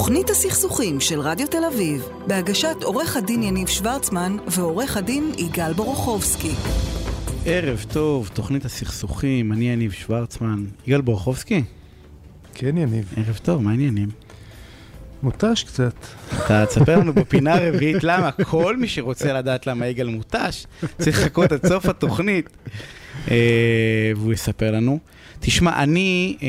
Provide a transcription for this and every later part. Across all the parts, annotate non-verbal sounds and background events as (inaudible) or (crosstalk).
תוכנית הסכסוכים של רדיו תל אביב, בהגשת עורך הדין יניב שוורצמן ועורך הדין יגאל בורוכובסקי. ערב טוב, תוכנית הסכסוכים, אני יניב שוורצמן. יגאל בורוכובסקי? כן, יניב. ערב טוב, מה העניינים? מותש קצת. אתה תספר לנו בפינה (laughs) הרביעית למה. כל מי שרוצה לדעת למה יגאל מותש, צריך לחכות עד סוף התוכנית, אה, והוא יספר לנו. תשמע, אני אה,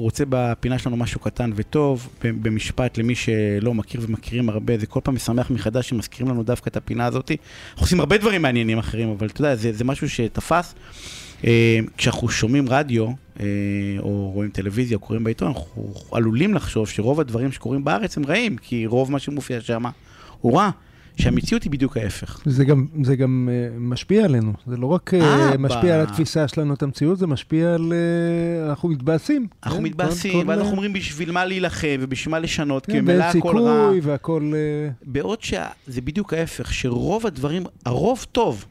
רוצה בפינה שלנו משהו קטן וטוב, במשפט למי שלא מכיר ומכירים הרבה, זה כל פעם משמח מחדש שמזכירים לנו דווקא את הפינה הזאת. אנחנו עושים הרבה דברים מעניינים אחרים, אבל אתה יודע, זה, זה משהו שתפס. אה, כשאנחנו שומעים רדיו, אה, או רואים טלוויזיה, או קוראים בעיתון, אנחנו עלולים לחשוב שרוב הדברים שקורים בארץ הם רעים, כי רוב מה שמופיע שם הוא רע. שהמציאות היא בדיוק ההפך. זה גם, זה גם uh, משפיע עלינו, זה לא רק uh, משפיע. על התפיסה שלנו את המציאות, זה משפיע על... Uh, אנחנו מתבאסים. אנחנו כן? מתבאסים, ואנחנו אומרים בשביל מה להילחם ובשביל מה לשנות, כי ממילא הכל רע. ואין סיכוי והכל... Uh... בעוד שזה בדיוק ההפך, שרוב הדברים, הרוב טוב.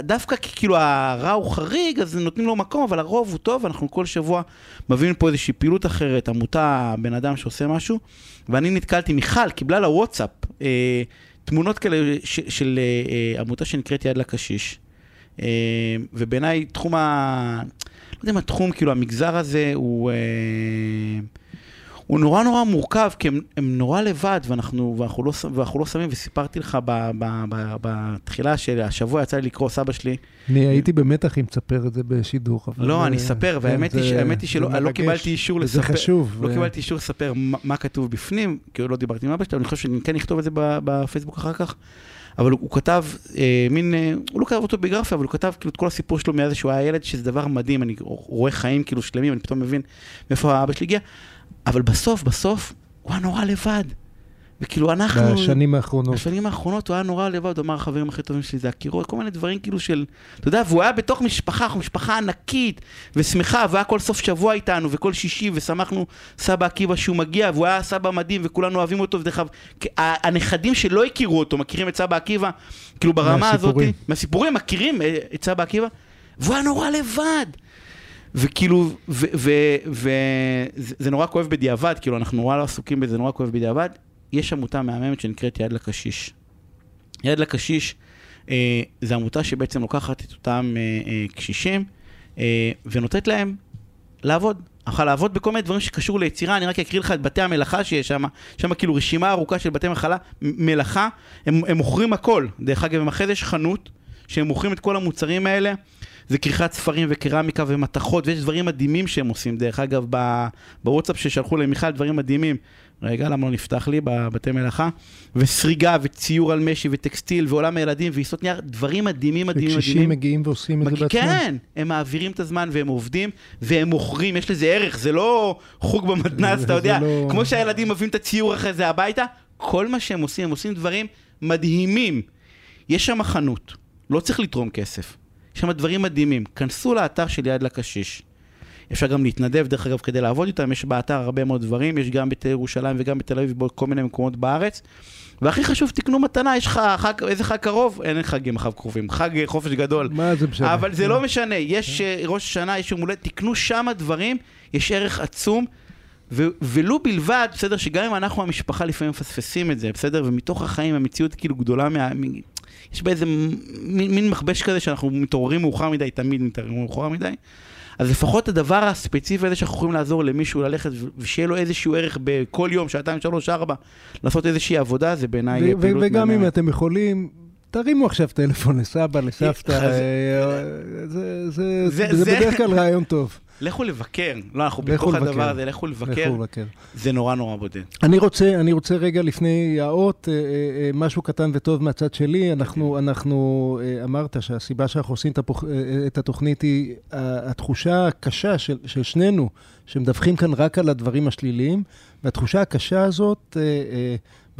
דווקא כאילו הרע הוא חריג, אז נותנים לו מקום, אבל הרוב הוא טוב, אנחנו כל שבוע מביאים פה איזושהי פעילות אחרת, עמותה, בן אדם שעושה משהו, ואני נתקלתי, מיכל קיבלה לוואטסאפ אה, תמונות כאלה ש, של אה, אה, עמותה שנקראת יד לקשיש. אה, ובעיניי תחום ה... לא יודע מה תחום, כאילו המגזר הזה הוא... אה, הוא נורא נורא מורכב, כי הם, הם נורא לבד, ואנחנו, ואנחנו, לא, ואנחנו לא שמים, וסיפרתי לך ב, ב, ב, בתחילה של השבוע יצא לי לקרוא סבא שלי. אני הייתי במתח אם תספר את זה בשידור. לא, אני אספר, כן, והאמת היא שלא לא קיבלתי אישור לספר. זה חשוב. לא ו... קיבלתי אישור לספר מה, מה כתוב בפנים, כי לא דיברתי עם אבא שלו, אני חושב שאני כן אכתוב את זה בפייסבוק אחר כך. אבל הוא, הוא כתב אה, מין, אה, הוא לא כתב אותו בגרפיה, אבל הוא כתב כאילו את כל הסיפור שלו מאז שהוא היה ילד, שזה דבר מדהים, אני רואה חיים כאילו שלמים, אני פתאום מבין מאיפה האבא שלי הגיע. אבל בסוף, בסוף, הוא היה נורא לבד. וכאילו אנחנו... בשנים האחרונות. בשנים האחרונות הוא היה נורא לבד, הוא אמר, החברים הכי טובים שלי זה הקירות, כל מיני דברים כאילו של... אתה יודע, והוא היה בתוך משפחה, אנחנו משפחה ענקית ושמחה, והוא היה כל סוף שבוע איתנו, וכל שישי, ושמחנו סבא עקיבא שהוא מגיע, והוא היה סבא מדהים, וכולנו אוהבים אותו, ודרך אגב, הנכדים שלא הכירו אותו, מכירים את סבא עקיבא, כאילו ברמה הזאת, מהסיפורים, מכירים אה, את סבא עקיבא, והוא היה נורא לבד. וכאילו, וזה נורא כואב בדיעבד, כאילו אנחנו נורא לא עסוקים בזה, נורא כואב בדיעבד. יש עמותה מהממת שנקראת יד לקשיש. יד לקשיש אה, זה עמותה שבעצם לוקחת את אותם אה, אה, קשישים אה, ונותנת להם לעבוד. אבל לעבוד בכל מיני דברים שקשור ליצירה, אני רק אקריא לך את בתי המלאכה שיש שם, שם כאילו רשימה ארוכה של בתי מחלה, מלאכה, הם, הם מוכרים הכל. דרך אגב, אחרי זה יש חנות שהם מוכרים את כל המוצרים האלה. זה כריכת ספרים וקרמיקה ומתכות, ויש דברים מדהימים שהם עושים. דרך אגב, בוואטסאפ ששלחו למיכל דברים מדהימים. רגע, למה לא נפתח לי בבתי מלאכה? וסריגה, וציור על משי, וטקסטיל, ועולם הילדים, ועיסות נייר, דברים מדהימים, מדהימים, מדהימים. וקשישים מגיעים ועושים את זה בעצמם? כן, הם מעבירים את הזמן, והם עובדים, והם מוכרים, יש לזה ערך, זה לא חוג במתנ"ס, (laughs) אתה יודע, לא... כמו שהילדים מביאים את הציור אחרי זה הביתה, כל מה שהם עושים, הם עושים דברים מדהימים. יש שם חנות, לא צריך לתרום כסף. יש שם דברים מדהימים. כנסו לאתר של יד לקשיש. אפשר גם להתנדב, דרך אגב, כדי לעבוד איתם, יש באתר הרבה מאוד דברים, יש גם בתל ירושלים וגם בתל אביב, בכל מיני מקומות בארץ. והכי חשוב, תקנו מתנה, יש לך חג, איזה חג קרוב? אין חגים אחר קרובים, חג חופש גדול. מה זה משנה? אבל זה לא משנה, יש אה, ראש השנה, יש יום הולדת, תקנו שם דברים, יש ערך עצום. ו- ולו בלבד, בסדר, שגם אם אנחנו המשפחה לפעמים מפספסים את זה, בסדר? ומתוך החיים המציאות כאילו גדולה מה... יש באיזה מין, מין מכבש כזה שאנחנו מתעוררים מאוחר מדי, תמיד מתעוררים מאוחר מדי. אז לפחות הדבר הספציפי הזה שאנחנו יכולים לעזור למישהו ללכת ושיהיה לו איזשהו ערך בכל יום, שעתיים, שלוש, ארבע, לעשות איזושהי עבודה, זה בעיניי פעילות... וגם אם אתם יכולים, תרימו עכשיו טלפון לסבא, (laughs) לסבתא, אה, זה בדרך כלל רעיון טוב. לכו לבקר. לא, אנחנו בתוך הדבר הזה, לכו לבקר. לכו לבקר. זה נורא נורא בודד. אני רוצה, אני רוצה רגע לפני האות, אה, אה, משהו קטן וטוב מהצד שלי. אנחנו, אנחנו אמרת שהסיבה שאנחנו עושים את התוכנית היא התחושה הקשה של, של שנינו, שמדווחים כאן רק על הדברים השליליים, והתחושה הקשה הזאת...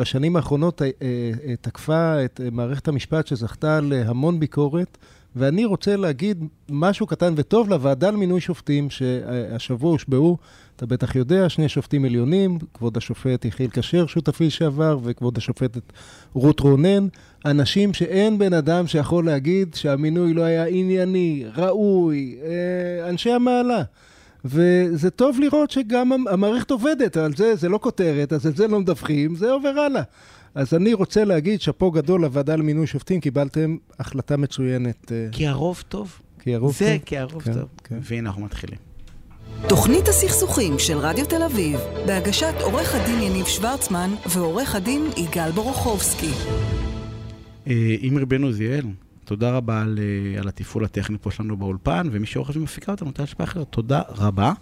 בשנים האחרונות אה, אה, תקפה את מערכת המשפט שזכתה להמון ביקורת, ואני רוצה להגיד משהו קטן וטוב לוועדה למינוי שופטים, שהשבוע הושבעו, אתה בטח יודע, שני שופטים עליונים, כבוד השופט יחיאל כשר, שותפי לשעבר, וכבוד השופטת רות רונן, אנשים שאין בן אדם שיכול להגיד שהמינוי לא היה ענייני, ראוי, אה, אנשי המעלה. וזה טוב לראות שגם המערכת עובדת, על זה, זה לא כותרת, אז את זה לא מדווחים, זה עובר הלאה. אז אני רוצה להגיד, שאפו גדול לוועדה למינוי שופטים, קיבלתם החלטה מצוינת. אה, כי הרוב טוב. כי הרוב זה טוב. כי הרוב כן, טוב. כן. והנה אנחנו מתחילים. תוכנית הסכסוכים של רדיו תל אביב, בהגשת עורך הדין יניב שוורצמן ועורך הדין יגאל בורוכובסקי. אה, אימרי בן עוזיאל, תודה רבה על, אה, על התפעול הטכני פה שלנו באולפן, ומי שעורכת ומפיקה אותנו, תודה רבה.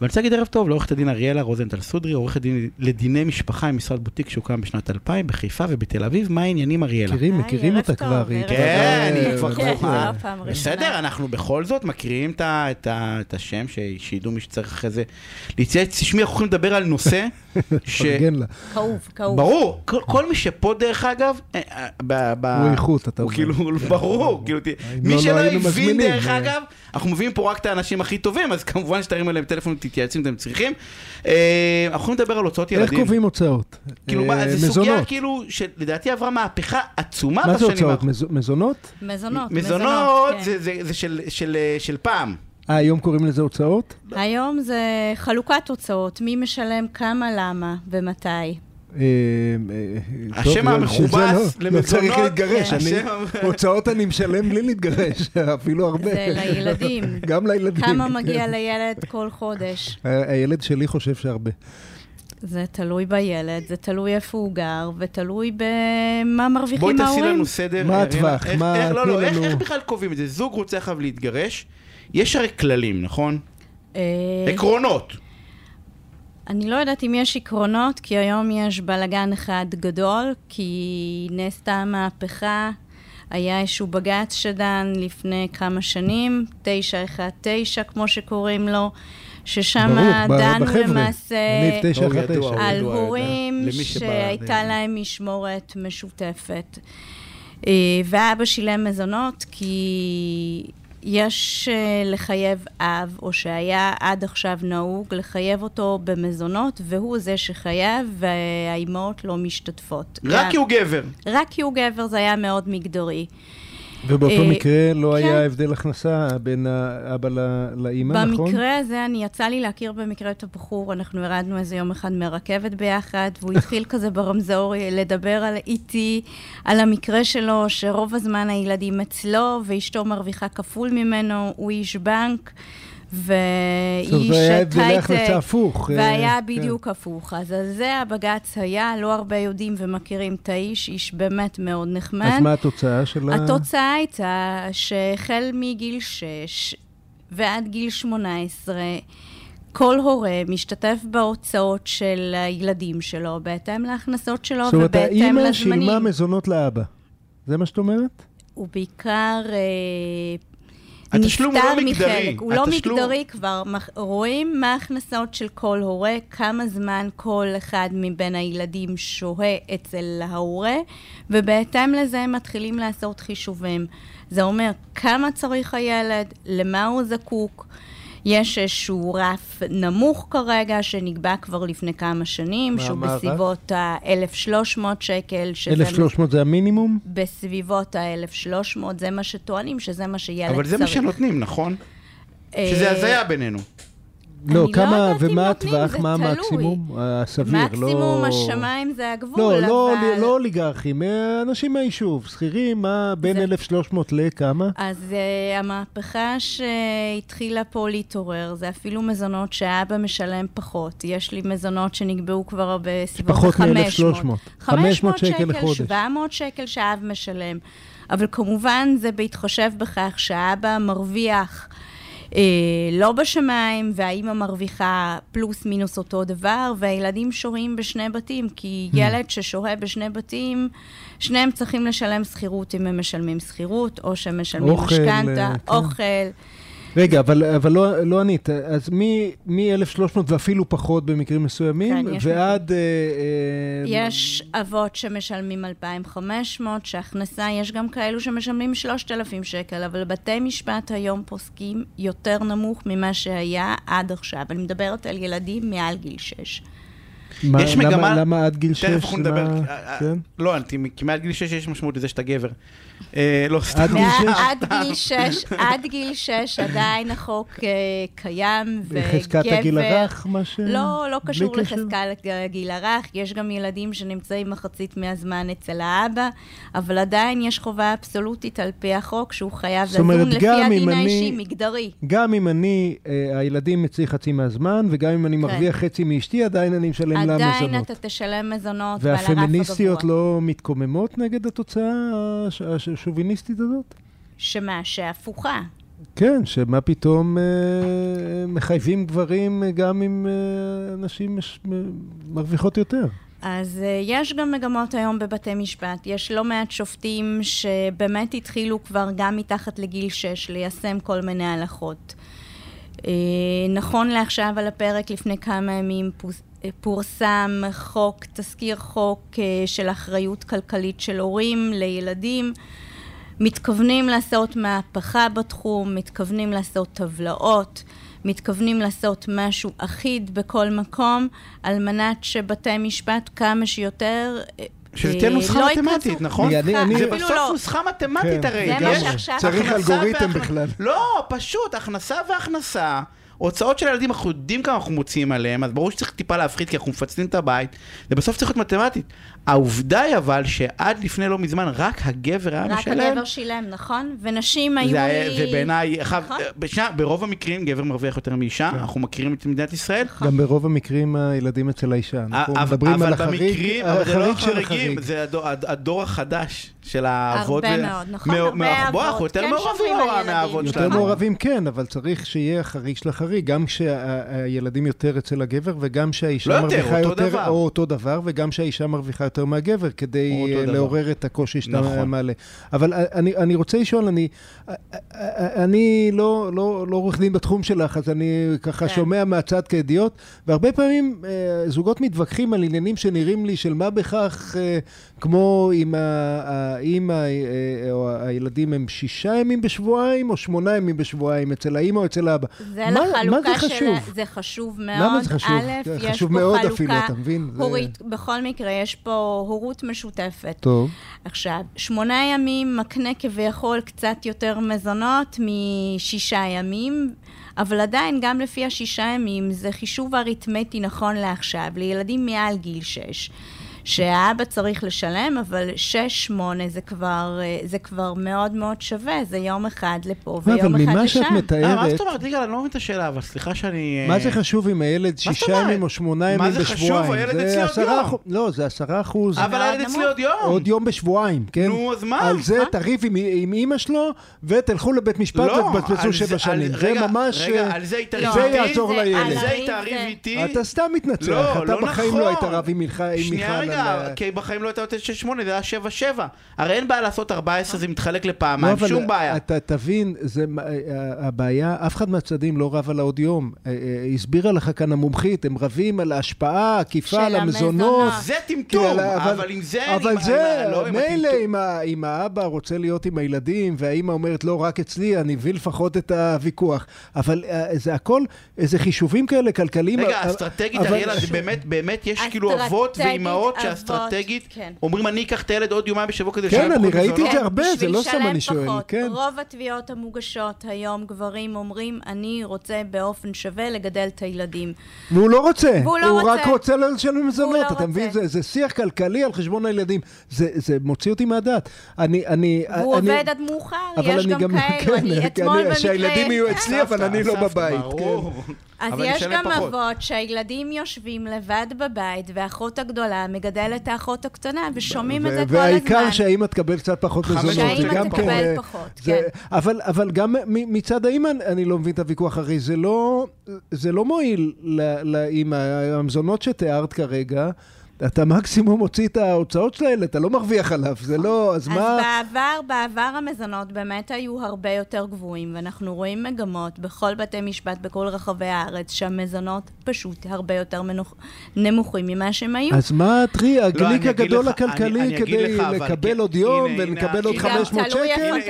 ואני רוצה להגיד ערב טוב לעורכת הדין אריאלה רוזנטל סודרי, עורכת דין לדיני משפחה עם משרד בוטיק שהוקם בשנת 2000 בחיפה ובתל אביב. מה העניינים אריאלה? מכירים, מכירים אותה טוב, כבר. כן, היא כבר כן. לא ראשונה. בסדר, אנחנו בכל זאת מכירים את, השם, ש, שידעו מי שצריך אחרי זה להתייעץ. תשמעי, אנחנו יכולים לדבר על נושא (laughs) ש... כאוב, כאוב. ברור, כל, מי שפה דרך אגב, אה, אה, הוא איכות, אתה הוא אומר. כאילו, ברור, כאילו, ת- אם מי לא, שלא לא הבין דרך אה. אגב, אנחנו מביאים פה רק את האנשים הכי טובים, אז כמובן שתרים אליהם טלפון ותתייעצו אם אתם צריכים. אה, אנחנו יכולים לדבר על הוצאות איך ילדים. קובעים הוצאות? כאילו, אה, מה, זו סוגיה. כאילו, שלדעתי עברה מהפכה עצומה מה זה בשנים הוצאות? האחרונות. מז- מזונות? מזונות, מזונות כן. זה- זה זה של- של של פעם. אה, היום קוראים לזה הוצאות? היום זה חלוקת הוצאות, מי משלם כמה, למה ומתי. אה, אה, השם המכובס שזה לא- לא למזונות, צריך להתגרש, כן. הוצאות אני משלם בלי להתגרש, (laughs) אפילו הרבה. זה לילדים. (laughs) גם לילדים. כמה כן. מגיע לילד כל חודש. הילד שלי חושב שהרבה. זה תלוי בילד, זה תלוי איפה הוא גר, ותלוי במה בואי מרוויחים תעשי ההורים. לנו סדר. מה הטווח? מה- איך- לא, לא, איך בכלל קובעים את זה? זוג רוצה עכשיו להתגרש, יש הרי כללים, נכון? אה, עקרונות. אני לא יודעת אם יש עקרונות, כי היום יש בלגן אחד גדול, כי נעשתה מהפכה. היה איזשהו בג"ץ שדן לפני כמה שנים, 919 כמו שקוראים לו, ששם דנו בחבר'ה. למעשה אני 919. ידוע, הוא על הורים שהייתה להם משמורת משותפת. אה, ואבא שילם מזונות כי יש אה, לחייב אב, או שהיה עד עכשיו נהוג, לחייב אותו במזונות, והוא זה שחייב, והאימהות לא משתתפות. רק כי הוא גבר. רק כי הוא גבר זה היה מאוד מגדרי. ובאותו אה, מקרה לא כן. היה הבדל הכנסה בין האבא לאימא, נכון? במקרה הזה, אני יצא לי להכיר במקרה את הבחור, אנחנו ירדנו איזה יום אחד מהרכבת ביחד, והוא התחיל (laughs) כזה ברמזור לדבר על איתי, על המקרה שלו, שרוב הזמן הילדים אצלו, ואשתו מרוויחה כפול ממנו, הוא איש בנק. והיא זה היה הבדלי הייטק, הכנסה הפוך. אה, והיה כן. בדיוק הפוך. אז על זה הבג"ץ היה, לא הרבה יודעים ומכירים את האיש, איש באמת מאוד נחמד. אז מה התוצאה של ה... התוצאה הייתה שהחל מגיל 6 ועד גיל 18, כל הורה משתתף בהוצאות של הילדים שלו, בהתאם להכנסות שלו זאת אומרת, ובהתאם האימא לזמנים. שילמה מזונות לאבא. זה מה שאת אומרת? הוא בעיקר אה, התשלום הוא לא מגדרי. מחלק. הוא לא התשלום- מגדרי כבר. רואים מה ההכנסות של כל הורה, כמה זמן כל אחד מבין הילדים שוהה אצל ההורה, ובהתאם לזה הם מתחילים לעשות חישובים. זה אומר כמה צריך הילד, למה הוא זקוק. יש איזשהו רף נמוך כרגע, שנקבע כבר לפני כמה שנים, מה- שהוא מה? בסביבות ה-1,300 שקל. שזה 1,300 זה המינימום? בסביבות ה-1,300, זה מה שטוענים, שזה מה שילד צריך. אבל זה מה שנותנים, נכון? אה, שזה הזיה בינינו. לא, לא כמה, ומה הטווח, מה. המקסימום? הסביר, לא... מקסימום השמיים זה הגבול, לא, לא, אבל... לא אוליגרכים, אה, אנשים מהיישוב, שכירים, מה בין זה- 1,300 לכמה? אז uh, המהפכה שהתחילה פה להתעורר, זה אפילו מזונות שהאבא משלם פחות. יש לי מזונות שנקבעו כבר בסביבות פחות ה-500. מ-1,300. 500 שקל לחודש. 700 שקל שהאב משלם. אבל כמובן זה בהתחשב בכך שהאבא מרוויח אה, לא בשמיים, והאימא מרוויחה פלוס מינוס אותו דבר, והילדים שוהים בשני בתים, כי Hmm. ילד ששוהה בשני בתים, שניהם צריכים לשלם שכירות אם הם משלמים שכירות, או שהם משלמים אוכל, משכנתה, אה, כן. אוכל. רגע, אבל, אבל לא, לא ענית. אז מ-1,300 ואפילו פחות במקרים מסוימים, כן, יש ועד... אה, אה, יש אבות שמשלמים 2,500, שהכנסה, יש גם כאלו שמשלמים 3,000 שקל, אבל בתי משפט היום פוסקים יותר נמוך ממה שהיה עד עכשיו. אני מדברת על ילדים מעל גיל 6. מה- יש למה- מגמה- למה עד גיל שש? תכף אנחנו נדבר, מה- אה, כן? לא, אני- כי מעל גיל 6 יש משמעות לזה שאתה גבר. אה, לא, סתם. עד גיל שש? עד גיל שש, עד גיל שש עדיין החוק אה, קיים, וגבר... חזקת הגיל הרך, מה ש... לא, לא קשור? לחזקת הגיל הרך, יש גם ילדים שנמצאים מחצית מהזמן אצל האבא, אבל עדיין יש חובה אבסולוטית על פי החוק שהוא חייב לדון לפי הדין אני- האישי, מגדרי. גם אם אני, אה, הילדים אצלי חצי מהזמן, וגם אם אני מרוויח חצי מאשתי, עדיין אני משלם לה כן. עדיין מזונות. אתה תשלם מזונות ועל הרף הגבוה. והפמיניסטיות לא מתקוממות נגד התוצאה השוביניסטית הזאת? שמה, שהפוכה. כן, שמה פתאום אה, מחייבים גברים אה, גם אם אה, נשים מש- מ- מרוויחות יותר. אז uh, יש גם מגמות היום בבתי משפט. יש לא מעט שופטים שבאמת התחילו כבר גם מתחת לגיל 6 ליישם כל מיני הלכות. Uh, נכון לעכשיו על הפרק לפני כמה ימים פוס, אה, פורסם חוק, תזכיר חוק uh, של אחריות כלכלית של הורים לילדים. מתכוונים לעשות מהפכה בתחום, מתכוונים לעשות טבלאות, מתכוונים לעשות משהו אחיד בכל מקום, על מנת שבתי משפט כמה שיותר... אה, שזה אה, תהיה נוסחה לא מתמטית, ייכנסו- נכון? אני- אני- זה בסוף לא. נוסחה מתמטית כן, הרי. זה מה שעכשיו- צריך אלגוריתם בכלל. לא, פשוט, הכנסה והכנסה. הוצאות של ילדים, אנחנו יודעים כמה אנחנו מוציאים עליהם, אז ברור שצריך טיפה להפחית, כי אנחנו מפצלים את הבית, ובסוף צריך להיות מתמטית. העובדה היא אבל שעד לפני לא מזמן רק הגבר היה רק משלם. הגבר שילם, נכון? ונשים היו זה, לי... היה- זה בעיניי, נכון. ברוב המקרים גבר מרוויח יותר מאישה, אנחנו מכירים את מדינת ישראל. גם ברוב המקרים הילדים אצל האישה. אנחנו אבל- מדברים אבל על החריג, במקרים, אבל זה לא החריגים, החריג. זה הדור- הד- הדור החדש של האבות. הרבה ו- מאוד, נכון, הרבה בוא, אנחנו אבות, יותר כן מעורבים מהאבות ילדים. יותר שלנו. מעורבים כן, אבל צריך שיהיה החריג של החריג, גם כשהילדים יותר אצל הגבר, וגם שהאישה לא יותר, מרוויחה יותר. או אותו דבר, וגם שהאישה מרוויחה יותר מהגבר, כדי אה, דבר. לעורר את הקושי שאתה נכון. מעלה. אבל אה, אני, אני רוצה לשאול, אני, אה, אני לא, לא, לא עורך דין בתחום שלך, אז אני ככה כן. שומע מהצד כידיעות, והרבה פעמים זוגות מתווכחים על עניינים שנראים לי של מה בכך, כמו אם האימא או הילדים הם שישה ימים בשבועיים, או שמונה ימים בשבועיים, אצל האימא או אצל האבא. זה מה- לחלוקה מה זה של... חשוב? זה חשוב מאוד. למה זה חשוב? א', זה יש חשוב פה מאוד חלוקה אפילו, אתה מבין? זה- הורית. בכל מקרה, יש פה הורות משותפת. טוב. עכשיו, שמונה ימים מקנה כביכול קצת יותר מזונות משישה ימים, אבל עדיין, גם לפי השישה ימים, זה חישוב אריתמטי נכון לעכשיו, לילדים מעל גיל שש. שהאבא צריך לשלם, אבל שש, שמונה זה כבר, אה, זה כבר מאוד מאוד שווה, זה יום אחד לפה אבל ויום אחד ממה שאת לשם. אה, מה מתארת, זאת אומרת? יגאל, אני לא מבין את השאלה, אבל סליחה שאני... מה אה, זה חשוב אם הילד שישה? ימים או שמונה מה ימים זה חשוב? בשבועיים? הילד אצלי עוד יום. לא, זה עשרה אחוז. אבל הילד אצלי. עוד יום. עוד יום בשבועיים, כן? נו, אז מה? על זה נכון. תריב עם, אימא שלו, ותלכו לבית משפט לא, ותבזבזו שבע זה- שנים. זה ממש... רגע, אה, על זה היא תריב לא, זה איתי? יעזור לילד. על זה היא תריב איתי? אתה סתם מתנצח, לא, אתה לא בחיים נכון. לא היית רב עם מיכל. שנייה רגע, ה- כי בחיים לא הייתה יותר 6-8, זה היה 7-7. הרי אין בעיה לעשות 14, זה מתחלק לא, לפעמיים, שום בעיה. אתה תבין, זה, אה, הבעיה, אף אחד מהצדדים לא רב על העוד יום. אה, אה, הסבירה לך כאן המומחית, הם רבים על ההשפעה העקיפה על המזונות. זה כי טמטום, אבל עם זה... אבל זה, לא מילא. אם האבא רוצה להיות עם הילדים, והאימא אומרת, לא, רק אצלי, אני אביא לפחות את הוויכוח. אבל אה, זה הכל, איזה חישובים כאלה כלכליים. רגע, אסטרטגית, אריאלה, זה באמת, באמת יש כאילו אבות ואימהות שאסטרטגית כן. אומרים, אני אקח את הילד עוד יומיים בשבוע כדי כן, אני ראיתי את מזונות"? זה הרבה, זה לא סתם אני שואל, פחות. כן. רוב התביעות המוגשות היום, גברים אומרים, אני רוצה באופן שווה לגדל את הילדים. והוא לא רוצה, והוא לא הוא רוצה. רק רוצה לשלם מזונות, לא אתה. מבין? זה, זה שיח כלכלי על חשבון הילדים. זה, זה מוציא אותי מהדעת. אני, אני, והוא אני, עובד עד מאוחר, אבל יש אני גם כאלו. כן, אני כן, אתמול במקרה... שהילדים יהיו כן. אצלי, אבל אני לא בבית. אז יש גם פחות. אבות שהילדים יושבים לבד בבית, והאחות הגדולה מגדלת את האחות הקטנה, ושומעים את זה כל הזמן. והעיקר שהאימא תקבל קצת פחות מזונות. שהאימא גם תקבל כן, פחות, זה, כן. אבל, אבל גם מ- מצד האימא אני לא מבין את הוויכוח, הרי זה לא, זה לא מועיל ל- לאימא. המזונות שתיארת כרגע, אתה מקסימום מוציא את ההוצאות של הילד, אתה לא מרוויח עליו, זה לא, אז, אז מה... אז בעבר, בעבר המזונות באמת היו הרבה יותר גבוהים, ואנחנו רואים מגמות בכל בתי משפט בכל רחבי הארץ, שהמזונות פשוט הרבה יותר מנוח... נמוכים ממה שהם היו. אז מה הטרי, לא, הגליק לא, הגדול לך, הכלכלי אני, אני כדי לך, לקבל אבל... עוד יום הנה, ולקבל עוד 500 שקל? תלוי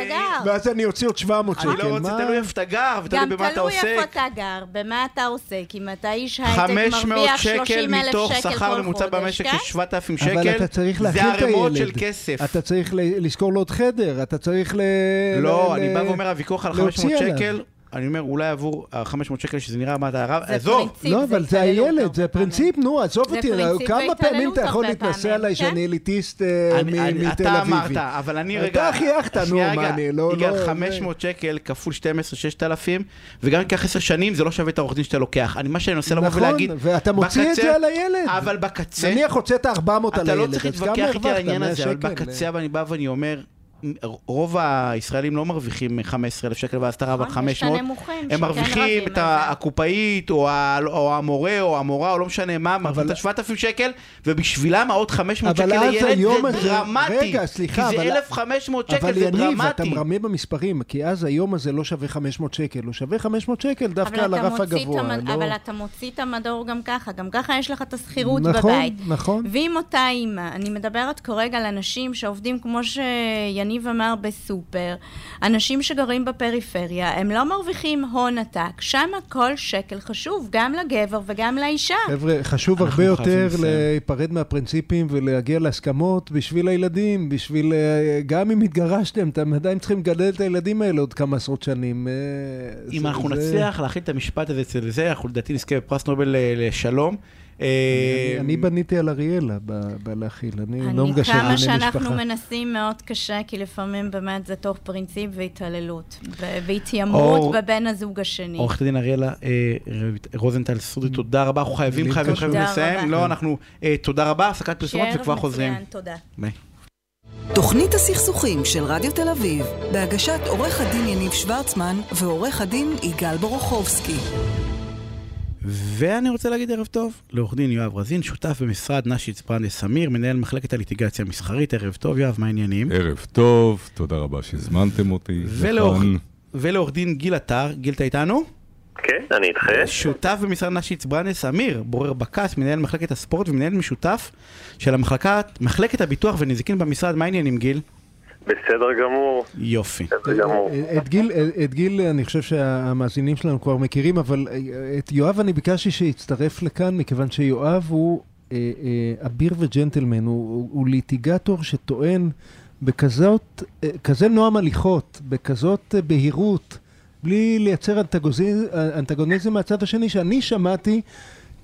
ואז אני אוציא עוד 700 שקל. אני לא רוצה, תלוי איפה אתה גר, ותלוי במה אתה עוסק. גם תלוי איפה אתה גר, במה אתה עוסק. אם אתה איש הייטק מרוויח 30 אלף שקל כל חודש. שכ-7,000 שקל זה ערימות של כסף. אתה צריך לשכור לו עוד חדר, אתה צריך ל... לא, אני בא ואומר, הוויכוח על 500 שקל... אני אומר, אולי עבור ה-500 שקל, שזה נראה מה אתה הרב, עזוב, לא, אבל זה הילד, זה. פרינציפ, נו, עזוב אותי, כמה פעמים אתה יכול להתנסה עליי כן? שאני אליטיסט אה, מתל אתה אביבי? אמרת, אבל אני אתה רגע... חייכת, נו, מה רגע, אני, לא- יגאל, לא- 500 שקל כפול 12, 6,000, וגם אם ייקח 10 שנים, זה לא שווה את העורך דין שאתה לוקח. אני, מה שאני מנסה לבוא נכון, ולהגיד... ואתה מוציא את זה על הילד. אבל בקצה... נניח הוצאת 400 על אתה הילד, לא צריך להתווכח איתי על? העניין 100 הזה, אבל? בקצה אני בא ואני אומר, רוב הישראלים לא מרוויחים 15,000 שקל ואז אתה רב על נכון, יש את 500. הנמוכים הם מרוויחים את. הקופאית, או ה- או המורה, או המורה, או לא משנה מה, מרוויחים את ה-7,000 שקל, ובשבילם העוד 500 אבל שקל אז לילד היום זה הזה- דרמטי. רגע, סליחה, כי זה אבל- 1,500 שקל, אבל זה יניב, אתה דרמטי. מרמה במספרים, כי אז היום הזה לא שווה 500 שקל, הוא שווה 500 שקל דווקא אבל על הרף הגבוה. המד- לא- אבל אתה מוציא את המדור גם ככה, גם ככה יש לך את השכירות נכון, בבית. נכון. ואם אותה אימא, אני מדברת כרגע על אנשים שעובדים, כמו שיניב אמר, בסופר, אנשים שגרים בפריפריה, הם לא מרוויחים הון עתק, שם כל שקל חשוב, גם לגבר וגם לאישה. חבר'ה, חשוב הרבה יותר. להיפרד מהפרינציפים ולהגיע להסכמות בשביל הילדים, בשביל... אה, גם אם התגרשתם, אתם עדיין צריכים לגדל את הילדים האלה עוד כמה עשרות שנים. אה, אם זה- אנחנו זה- נצליח להכיל את המשפט הזה אצל זה, אנחנו לדעתי נזכה בפרס נובל אה, לשלום. אני- אני בניתי על אריאלה ב- בלהכיל, אני לא מגשר כמה בענייני שאנחנו משפחה. מנסים מאוד קשה, כי לפעמים באמת זה תוך פרינציפ והתעללות, והתיימרות בבן הזוג השני. עורכת הדין אריאלה אה, רוזנטל סודי, תודה רבה, אנחנו חייבים, חייבים. חייבים לסיים. לא, אנחנו, אה, תודה רבה, הפסקת פרסומות וכבר חוזרים. מצוין, תודה. ביי. תוכנית הסכסוכים של רדיו תל אביב, בהגשת עורך הדין יניב שוורצמן ועורך הדין יגאל בורוכובסקי. ואני רוצה להגיד ערב טוב לעורך דין יואב רזין, שותף במשרד נשיץ ברנדס אמיר, מנהל מחלקת הליטיגציה המסחרית. ערב טוב, יואב, מה העניינים? ערב טוב, תודה רבה שהזמנתם אותי. ולעורך- דין גיל עטר, גיל, אתה איתנו? כן, אני איתכם. שותף במשרד נשיץ ברנס אמיר, בורר בקס, מנהל מחלקת הספורט ומנהל משותף של המחלקה, מחלקת הביטוח ונזיקין במשרד. מה העניינים, גיל? בסדר גמור, יופי. בסדר גמור. את גיל, את גיל, אני חושב שהמאזינים שלנו כבר מכירים, אבל את יואב אני ביקשתי שיצטרף לכאן, מכיוון שיואב הוא אה, אה, אביר וג'נטלמן, הוא, הוא, הוא ליטיגטור שטוען בכזאת, אה, כזה נועם הליכות, בכזאת אה, בהירות, בלי לייצר אנטגוניזם מהצד השני, שאני שמעתי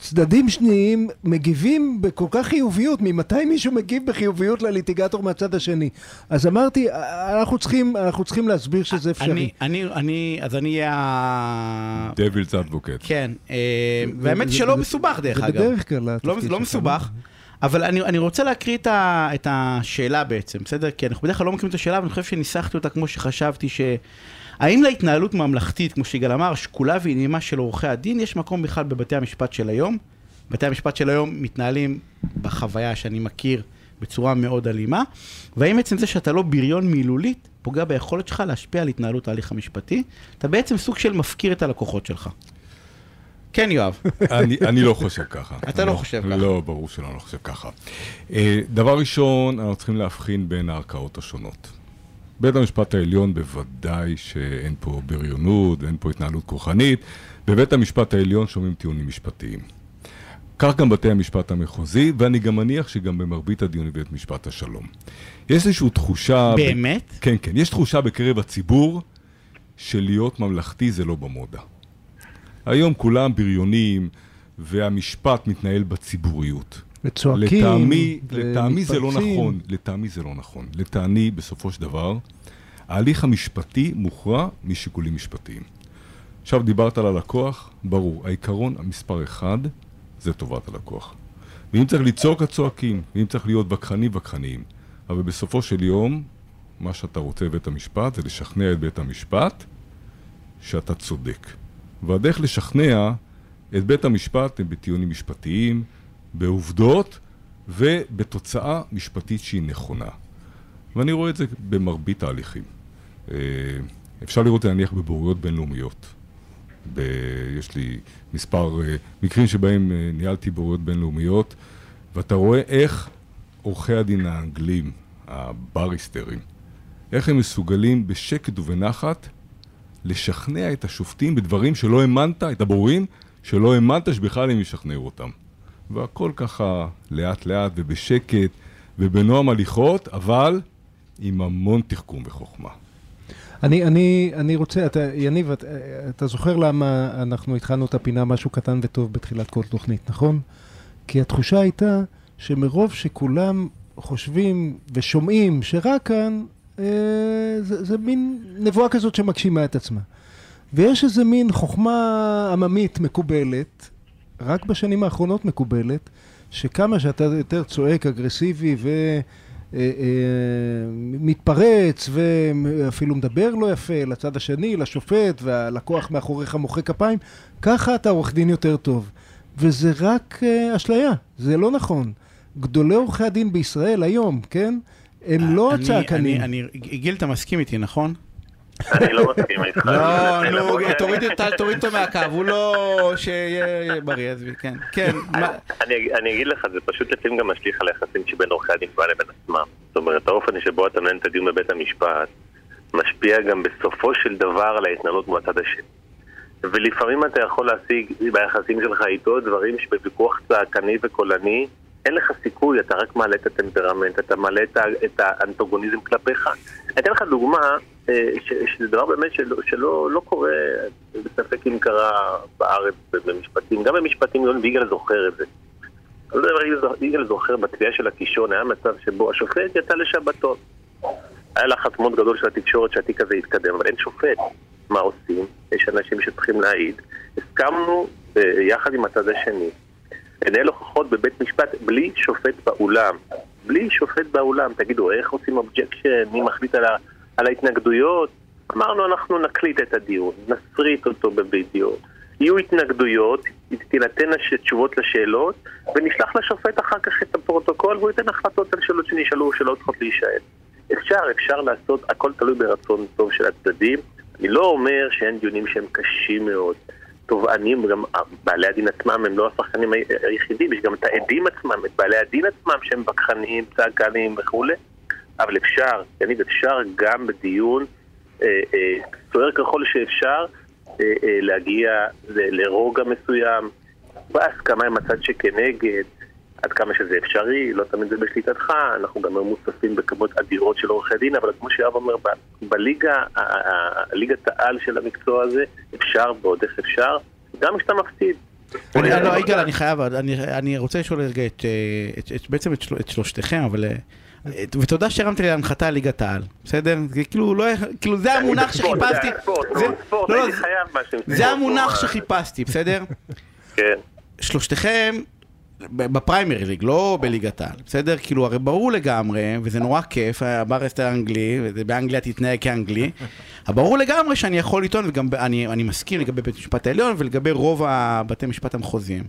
צדדים שניים מגיבים בכל כך חיוביות, ממתי מישהו מגיב בחיוביות לליטיגטור מהצד השני? אז אמרתי, אנחנו צריכים, אנחנו צריכים להסביר שזה אפשרי. אני, אני, אני, אז אני אהיה ה... דבילס אדבוקט. כן, אה, והאמת היא שלא מסובך דרך זה אגב. בדרך כלל לא, לא מסובך, אבל אני, אני רוצה להקריא את, ה, את השאלה בעצם, בסדר? כי אנחנו בדרך כלל לא מכירים את השאלה, ואני חושב שניסחתי אותה כמו שחשבתי, ש... האם להתנהלות ממלכתית, כמו שיגאל אמר, שקולה ועניימה של עורכי הדין, יש מקום בכלל בבתי המשפט של היום? בתי המשפט של היום מתנהלים בחוויה שאני מכיר בצורה מאוד אלימה, והאם עצם זה שאתה לא בריון מילולית, פוגע ביכולת שלך להשפיע על התנהלות ההליך המשפטי, אתה בעצם סוג של מפקיר את הלקוחות שלך. כן, יואב. (laughs) אני, אני לא חושב ככה. אתה לא אני חושב ככה. לא, ברור שלא, אני לא חושב ככה. אה, דבר ראשון, אנחנו צריכים להבחין בין הערכאות השונות. בית המשפט העליון בוודאי שאין פה בריונות, אין פה התנהלות כוחנית. בבית המשפט העליון שומעים טיעונים משפטיים. כך גם בתי המשפט המחוזי, ואני גם מניח שגם במרבית הדיונים בבית משפט השלום. יש איזושהי תחושה... באמת? כן, כן. יש תחושה בקרב הציבור שלהיות ממלכתי זה לא במודה. היום כולם בריונים, והמשפט מתנהל בציבוריות. וצועקים, לטעמי, לטעמי זה לא. נכון, לטעמי זה לא נכון. לטעמי, בסופו של דבר, ההליך המשפטי מוכרע משיקולים משפטיים. עכשיו דיברת על הלקוח, ברור, העיקרון המספר אחד זה טובת הלקוח. ואם צריך לצעוק, אז צועקים, ואם צריך להיות וכחנים, וכחניים. אבל בסופו של יום, מה שאתה רוצה בבית המשפט זה לשכנע את בית המשפט שאתה צודק. והדרך לשכנע את בית המשפט הם בטיעונים משפטיים, בעובדות ובתוצאה משפטית שהיא נכונה. ואני רואה את זה במרבית ההליכים. אה, אפשר לראות את זה נניח בבוררויות בינלאומיות. ב... יש לי מספר uh, מקרים שבהם uh, ניהלתי בוררויות בינלאומיות, ואתה רואה איך עורכי הדין האנגלים, הבריסטרים, איך הם מסוגלים בשקט ובנחת לשכנע את השופטים בדברים שלא האמנת, את הבוררים, שלא האמנת שבכלל הם ישכנעו אותם. והכל ככה לאט לאט ובשקט ובנועם הליכות, אבל עם המון תחכום וחוכמה. אני, אני, אני רוצה, אתה, יניב, אתה, אתה זוכר למה אנחנו התחלנו את הפינה משהו קטן וטוב בתחילת כל תוכנית, נכון? כי התחושה הייתה שמרוב שכולם חושבים ושומעים שרק כאן, אה, זה, זה מין נבואה כזאת שמגשימה את עצמה. ויש איזה מין חוכמה עממית מקובלת, רק בשנים האחרונות מקובלת, שכמה שאתה יותר צועק, אגרסיבי ו... אה, אה, מתפרץ ואפילו מדבר לא יפה לצד השני, לשופט, והלקוח מאחוריך מוחא כפיים, ככה אתה עורך דין יותר טוב. וזה רק אה, אשליה, זה לא נכון. גדולי עורכי הדין בישראל היום, כן? הם לא צעקנים. גיל, אתה מסכים איתי, נכון? אני לא מסכים איתך. לא, נו, תוריד אותו מהקו, הוא לא... שיהיה בריא, עזבי, כן. כן. אני אגיד לך, זה פשוט לפעמים גם משליך על היחסים שבין עורכי הדין לבין עצמם. זאת אומרת, האופן שבו אתה מנהל את הדיון בבית המשפט משפיע גם בסופו של דבר על ההתנהלות מול הצד השני. ולפעמים אתה יכול להשיג ביחסים שלך איתו דברים שבוויכוח צעקני וקולני אין לך סיכוי, אתה רק מעלה את הטמפרמנט, אתה מעלה את האנטוגוניזם כלפיך. אני אתן לך דוגמה, אה, שזה דבר באמת שלא, שלא לא קורה, בספק אם קרה בארץ במשפטים, גם במשפטים, ויגאל זוכר את זה. אני לא יודע אם יגאל זוכר בתביעה של הקישון, היה מצב שבו השופט יצא לשבתון. היה לחץ מאוד גדול של התקשורת שהתיק הזה יתקדם, אבל אין שופט. מה עושים? יש אנשים שצריכים להעיד. הסכמנו אה, יחד עם הצד השני לנהל הוכחות בבית משפט בלי שופט באולם. בלי שופט באולם. תגידו, איך עושים objection? מי מחליט על, ה, על ההתנגדויות? אמרנו, אנחנו נקליט את הדיון, נסריט אותו בווידאו. יהיו התנגדויות, תינתן תשובות לשאלות, ונשלח לשופט אחר כך את הפרוטוקול, והוא ייתן החלטות על שאלות שנשאלו שלא צריכות להישאל. אפשר, אפשר לעשות, הכל תלוי ברצון טוב של הצדדים. אני לא אומר שאין דיונים שהם קשים מאוד. תובענים, גם בעלי הדין עצמם הם לא השחקנים היחידים, יש גם את העדים עצמם, את בעלי הדין עצמם שהם וכחניים, צעקנים וכולי, אבל אפשר, יניב, אפשר גם בדיון אה, אה, סוער ככל שאפשר אה, אה, להגיע לרוגע מסוים, בהסכמה עם הצד שכנגד, עד כמה שזה אפשרי, לא תמיד זה בשליטתך, אנחנו גם מוספים בכמות אדירות של עורכי דין, אבל כמו שיואב אומר, בליגה, ליגת העל של המקצוע הזה, אפשר ועוד איך אפשר, גם כשאתה מפסיד. אני, לא, יגאל, אני חייב, אני רוצה לשאול רגע בעצם את שלושתכם, אבל... אה, ותודה שהרמת לי להנחתה ליגת העל, בסדר? זה כאילו לא, כאילו זה המונח שחיפשתי, זה המונח שחיפשתי, בסדר? כן. שלושתכם בפריימרי ליג, לא בליגת העל, בסדר? כאילו, הרי ברור לגמרי, וזה נורא כיף, הברסט האנגלי, ובאנגליה תתנהג כאנגלי, ברור לגמרי שאני יכול לטעון, וגם אני, אני מסכים לגבי בית המשפט העליון ולגבי רוב הבתי משפט המחוזיים.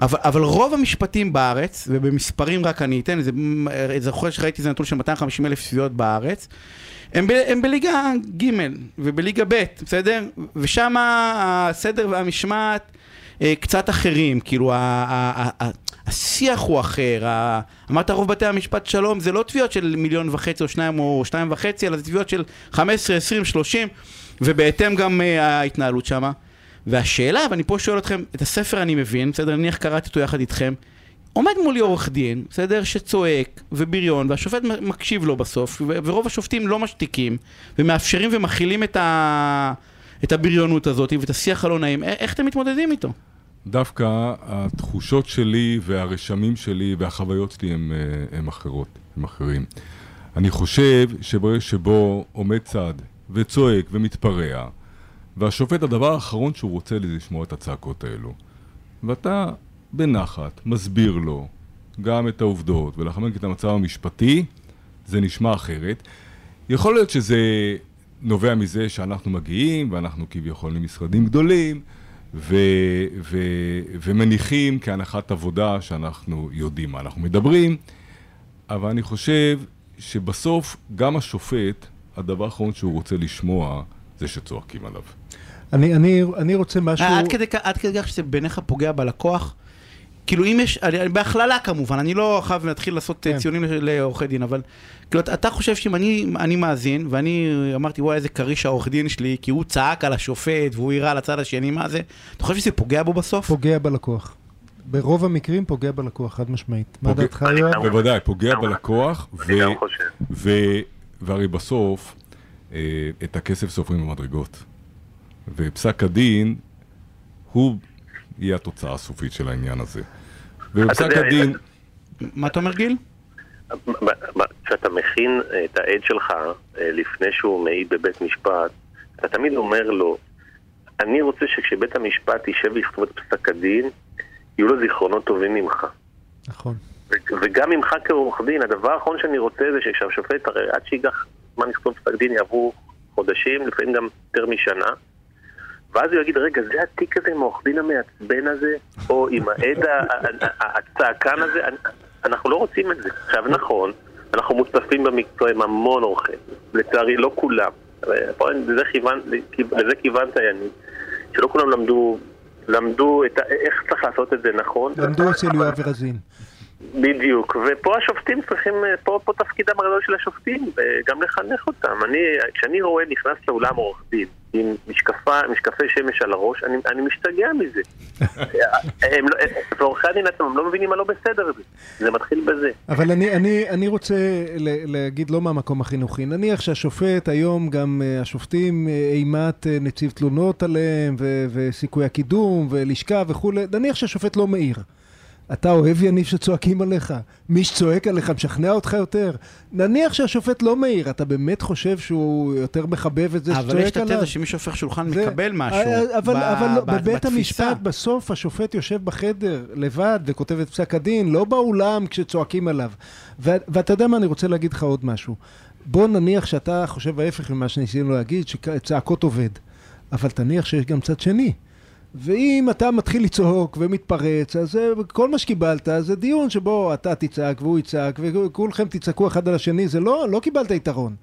אבל, אבל רוב המשפטים בארץ, ובמספרים רק אני אתן, אני זוכר שראיתי איזה נתון של 250 אלף תביעות בארץ, הם, ב, הם בליגה ג' ובליגה ב', בסדר? ושם הסדר והמשמעת... אה, קצת אחרים, כאילו השיח הוא אחר, אמרת רוב בתי המשפט שלום זה לא תביעות של מיליון וחצי או שניים או שניים וחצי, אלא זה תביעות של 15, 20, 30 ובהתאם גם אה, ההתנהלות שמה. והשאלה, ואני פה שואל אתכם, את הספר אני מבין, בסדר, נניח קראתי אותו יחד איתכם, עומד מולי עורך דין, בסדר, שצועק ובריון, והשופט מקשיב לו בסוף, ורוב השופטים לא משתיקים, ומאפשרים ומכילים את ה... את הבריונות הזאת ואת השיח הלא נעים, איך אתם מתמודדים איתו? דווקא התחושות שלי והרשמים שלי והחוויות שלי הם, אה, הם אחרות, הם אחרים. אני חושב שברגע שבו עומד צד וצועק ומתפרע, והשופט, הדבר האחרון שהוא רוצה זה לשמוע את הצעקות האלו. ואתה בנחת מסביר לו גם את העובדות ולאחר מכן את המצב המשפטי, זה נשמע אחרת. יכול להיות שזה נובע מזה שאנחנו מגיעים, ואנחנו כביכול למשרדים גדולים, ו, ו, ומניחים כהנחת עבודה שאנחנו יודעים מה אנחנו מדברים, אבל אני חושב שבסוף גם השופט, הדבר האחרון שהוא רוצה לשמוע זה שצועקים עליו. אני, אני, אני רוצה משהו... עד כדי, כך- עד כדי כך שזה בעיניך פוגע בלקוח? כאילו אם יש, אני- בהכללה כמובן, אני לא חייב להתחיל לעשות כן. כן. ציונים לעורכי דין, אבל כאילו אתה- אתה חושב שאם אני, אני מאזין, ואני אמרתי וואי איזה כריש העורך דין שלי, כי הוא צעק על השופט והוא על הצד השני, מה זה? אתה חושב שזה פוגע בו בסוף? פוגע בלקוח. ברוב המקרים פוגע בלקוח, חד משמעית. מה דעתך, יואב? בוודאי, פוגע בלקוח, ו, חושב. ו, והרי בסוף אה, את הכסף סופרים במדרגות. ופסק הדין הוא יהיה התוצאה הסופית של העניין הזה. ובפסק הדין... מה אתה אומר גיל? כשאתה מכין את העד שלך אה, לפני שהוא מעיד בבית משפט, אתה תמיד אומר לו, אני רוצה שכשבית המשפט יישב ויכתוב את פסק הדין, יהיו לו זיכרונות טובים ממך. נכון. וגם ממך כעורך דין, הדבר האחרון שאני רוצה זה שהשופט, הרי עד שייקח זמן לכתוב פסק דין יעברו חודשים, לפעמים גם יותר משנה, ואז הוא יגיד, רגע, זה התיק הזה עם העורך דין המעצבן הזה, או עם העד הצעקן הזה, אנ- אנחנו לא רוצים את זה. עכשיו, נכון, אנחנו מוצפים במקצוע עם המון עורכי, לצערי לא כולם. לזה כיוון- לזה כיוונת, יניב, שלא כולם למדו, למדו את איך צריך לעשות את זה נכון. למדו אצל יואב ורזין. בדיוק, ופה השופטים צריכים, פה, פה תפקידם הגדול של השופטים, גם לחנך אותם. אני, כשאני רואה נכנס לאולם עורך דין עם משקפה, משקפי שמש על הראש, אני, אני משתגע מזה. (laughs) הם לא- ועורכי הדין עצמם הם לא מבינים מה לא בסדר בזה. זה מתחיל בזה. אבל אני, אני, אני רוצה להגיד לא מהמקום החינוכי. נניח שהשופט, היום גם אה, השופטים, אה, אימת אה, נציב תלונות עליהם, ו- וסיכוי הקידום, ולשכה וכולי, נניח שהשופט לא מעיר. אתה אוהב יניב שצועקים עליך? מי שצועק עליך משכנע אותך יותר? נניח שהשופט לא מעיר, אתה באמת חושב שהוא יותר מחבב את זה אבל יש שצועק את עליו? התזה שמי שהופך שולחן זה- מקבל משהו. אה, אבל, ב- אבל לא, ב- בבית בתפיסה. המשפט בסוף השופט יושב בחדר לבד וכותב את פסק הדין, לא באולם כשצועקים עליו. ו- ואתה יודע מה, אני רוצה להגיד לך עוד משהו. בוא נניח שאתה חושב ההפך ממה שניסינו להגיד, שצעקות עובד. אבל תניח שיש גם צד שני. ואם אתה מתחיל לצעוק ומתפרץ, אז זה- כל מה שקיבלת זה דיון שבו אתה תצעק והוא יצעק וכולכם תצעקו אחד על השני, זה לא, לא קיבלת יתרון.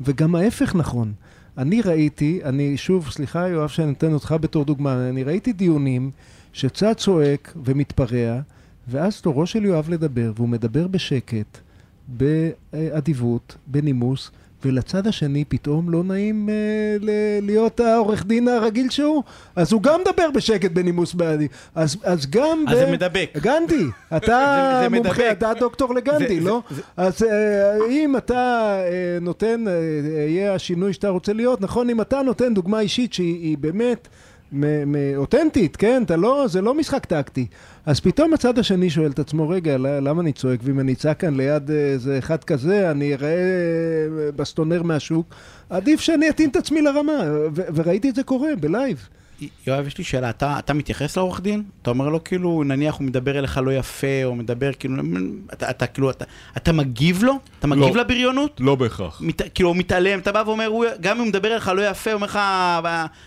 וגם ההפך נכון. אני ראיתי, אני שוב, סליחה יואב שאני נותן אותך בתור דוגמה, אני ראיתי דיונים שצד צועק ומתפרע, ואז תורו של יואב לדבר, והוא מדבר בשקט, באדיבות, בנימוס, ולצד השני פתאום לא נעים אה, ל- להיות העורך דין הרגיל שהוא, אז הוא גם מדבר בשקט בנימוס בעדי. אז, אז גם... אז זה מדבק. גנדי, (laughs) אתה זה- זה מומחה, מדבק. אתה דוקטור לגנדי, זה- לא? זה- אז אה, אם אתה אה, נותן, אה, יהיה השינוי שאתה רוצה להיות, נכון? אם אתה נותן דוגמה אישית שהיא היא באמת אותנטית, כן? אתה לא, זה לא משחק טקטי. אז פתאום הצד השני שואל את עצמו, רגע, למה אני צועק? ואם אני אצעק כאן ליד אה, איזה אחד כזה, אני אראה אה, בסטונר מהשוק. עדיף שאני אתאים את עצמי לרמה, ו- וראיתי את זה קורה בלייב. יואב, יש לי שאלה, אתה, אתה מתייחס לעורך דין? אתה אומר לו כאילו, נניח הוא מדבר אליך לא יפה, או מדבר כאילו, אתה, אתה כאילו, אתה, אתה מגיב לו? אתה מגיב לא. לבריונות? לא בהכרח. מת, כאילו הוא מתעלם, אתה בא ואומר, הוא, גם אם הוא מדבר אליך לא יפה, אומר לך,